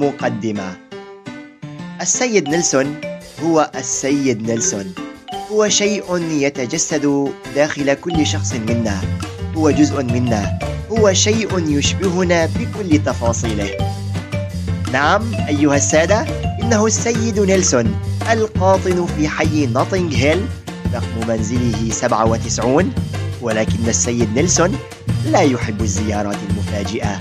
مقدمة. السيد نيلسون هو السيد نيلسون. هو شيء يتجسد داخل كل شخص منا. هو جزء منا. هو شيء يشبهنا بكل تفاصيله. نعم أيها السادة إنه السيد نيلسون القاطن في حي نوتنغ هيل رقم منزله 97 ولكن السيد نيلسون لا يحب الزيارات المفاجئة.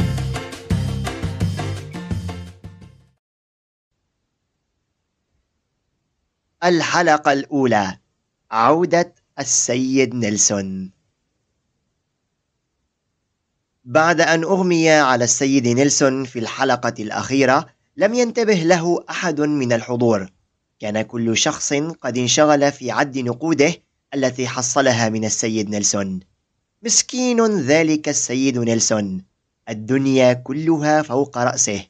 الحلقة الأولى عودة السيد نيلسون. بعد أن أغمي على السيد نيلسون في الحلقة الأخيرة لم ينتبه له أحد من الحضور. كان كل شخص قد انشغل في عد نقوده التي حصلها من السيد نيلسون. مسكين ذلك السيد نيلسون. الدنيا كلها فوق رأسه.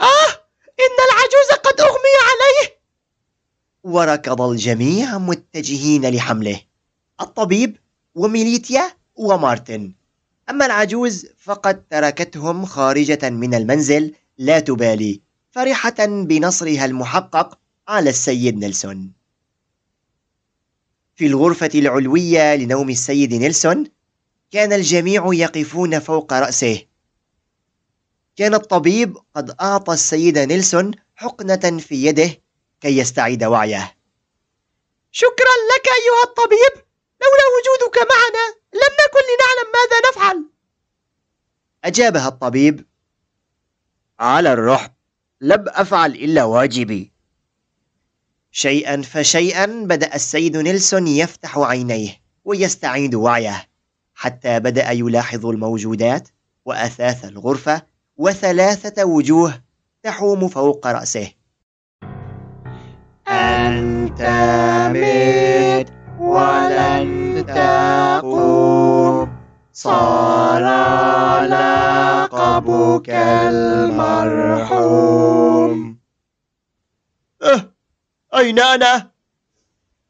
آه إن العجوز قد أغمي عليه وركض الجميع متجهين لحمله الطبيب وميليتيا ومارتن. أما العجوز فقد تركتهم خارجة من المنزل لا تبالي فرحة بنصرها المحقق على السيد نيلسون. في الغرفة العلوية لنوم السيد نيلسون كان الجميع يقفون فوق رأسه. كان الطبيب قد أعطى السيد نيلسون حقنة في يده كي يستعيد وعيه. شكرا لك أيها الطبيب. لولا وجودك معنا لم نكن لنعلم ماذا نفعل. أجابها الطبيب. على الرحب لم أفعل إلا واجبي. شيئا فشيئا بدأ السيد نيلسون يفتح عينيه ويستعيد وعيه حتى بدأ يلاحظ الموجودات وأثاث الغرفة وثلاثة وجوه تحوم فوق رأسه. أنت مت ولن تقوم صار لقبك المرحوم أه أين أنا؟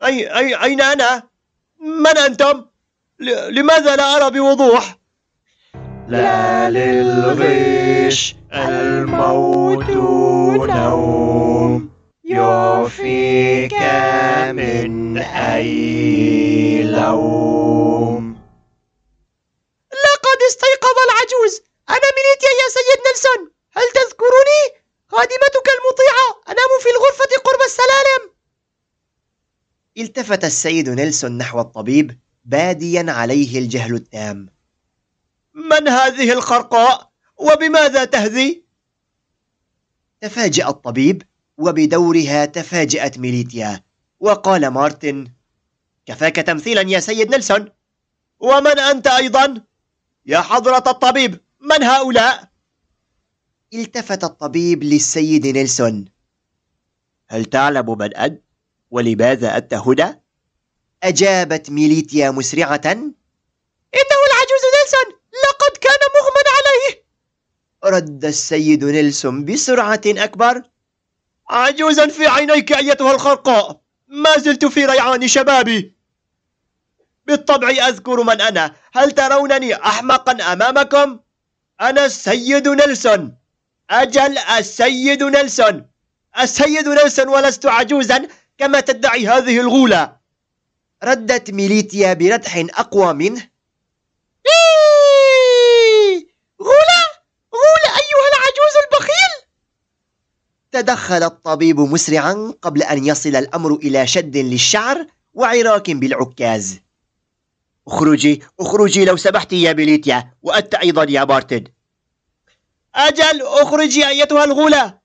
أي أي أين أنا؟ من أنتم؟ لماذا لا أرى بوضوح؟ لا للغش الموت نوم يوفيك من أي لوم. لقد استيقظ العجوز. أنا ميليتيا يا سيد نيلسون. هل تذكرني؟ خادمتك المطيعة. أنام في الغرفة قرب السلالم. التفت السيد نيلسون نحو الطبيب باديا عليه الجهل التام. من هذه الخرقاء وبماذا تهذي تفاجأ الطبيب وبدورها تفاجأت ميليتيا. وقال مارتن كفاك تمثيلا يا سيد نيلسون؟ ومن أنت أيضا؟ يا حضرة الطبيب من هؤلاء؟ التفت الطبيب للسيد نيلسون. هل تعلم من أنت؟ ولماذا أنت هنا؟ أجابت ميليتيا مسرعة. إنه العجوز نيلسون! لقد كان مغمى عليه! رد السيد نيلسون بسرعة أكبر. عجوزا في عينيك أيتها الخرقاء. ما زلت في ريعان شبابي. بالطبع أذكر من أنا. هل ترونني أحمقا أمامكم؟ أنا السيد نيلسون. أجل السيد نيلسون. السيد نيلسون ولست عجوزا كما تدعي هذه الغولة. ردت ميليتيا بردح أقوى منه. تدخل الطبيب مسرعا قبل أن يصل الأمر إلى شد للشعر وعراك بالعكاز. اخرجي اخرجي لو سمحت يا ميليتيا وأنت أيضا يا مارتن أجل اخرجي أيتها الغولة.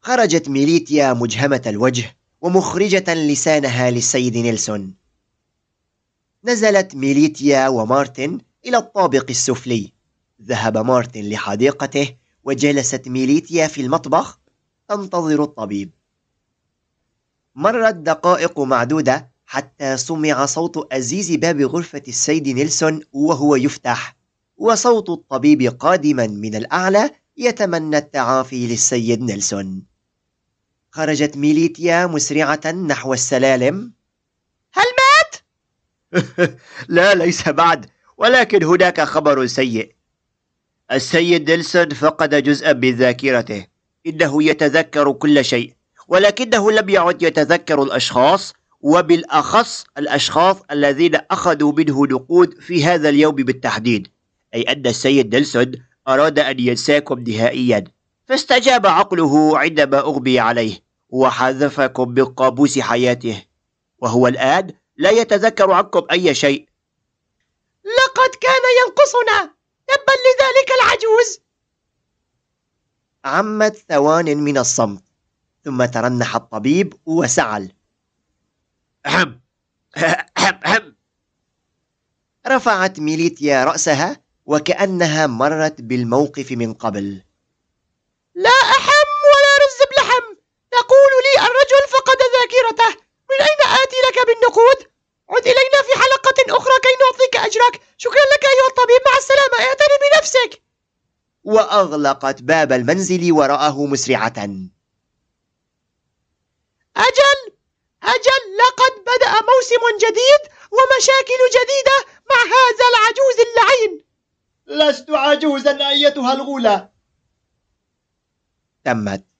خرجت ميليتيا مجهمة الوجه ومخرجة لسانها للسيد نيلسون. نزلت ميليتيا ومارتن إلى الطابق السفلي. ذهب مارتن لحديقته وجلست ميليتيا في المطبخ تنتظر الطبيب. مرت دقائق معدودة حتى سمع صوت أزيز باب غرفة السيد نيلسون وهو يفتح وصوت الطبيب قادما من الأعلى يتمنى التعافي للسيد نيلسون. خرجت ميليتيا مسرعة نحو السلالم. هل مات؟ لا ليس بعد ولكن هناك خبر سيء. السيد نيلسون فقد جزءا من ذاكرته. إنه يتذكر كل شيء ولكنه لم يعد يتذكر الأشخاص وبالأخص الأشخاص الذين أخذوا منه نقود في هذا اليوم بالتحديد أي أن السيد نيلسون أراد أن ينساكم نهائيا. فاستجاب عقله عندما أغمي عليه وحذفكم من قاموس حياته. وهو الآن لا يتذكر عنكم أي شيء. لقد كان ينقصنا تبا لذلك العجوز. عمت ثوان من الصمت ثم ترنح الطبيب وسعل. أهم أهم أهم. رفعت ميليتيا رأسها وكأنها مرت بالموقف من قبل. لا أحم ولا رز بلحم تقول لي الرجل فقد ذاكرته. من أين آتي لك بالنقود؟ عد إلينا في حلقة أخرى كي نعطيك أجرك. شكرا لك أيها الطبيب مع السلامة اعتني بنفسك. وأغلقت باب المنزل وراءه مسرعة. أجل! أجل! لقد بدأ موسم جديد ومشاكل جديدة مع هذا العجوز اللعين. لست عجوزا أيتها الغولة تمت.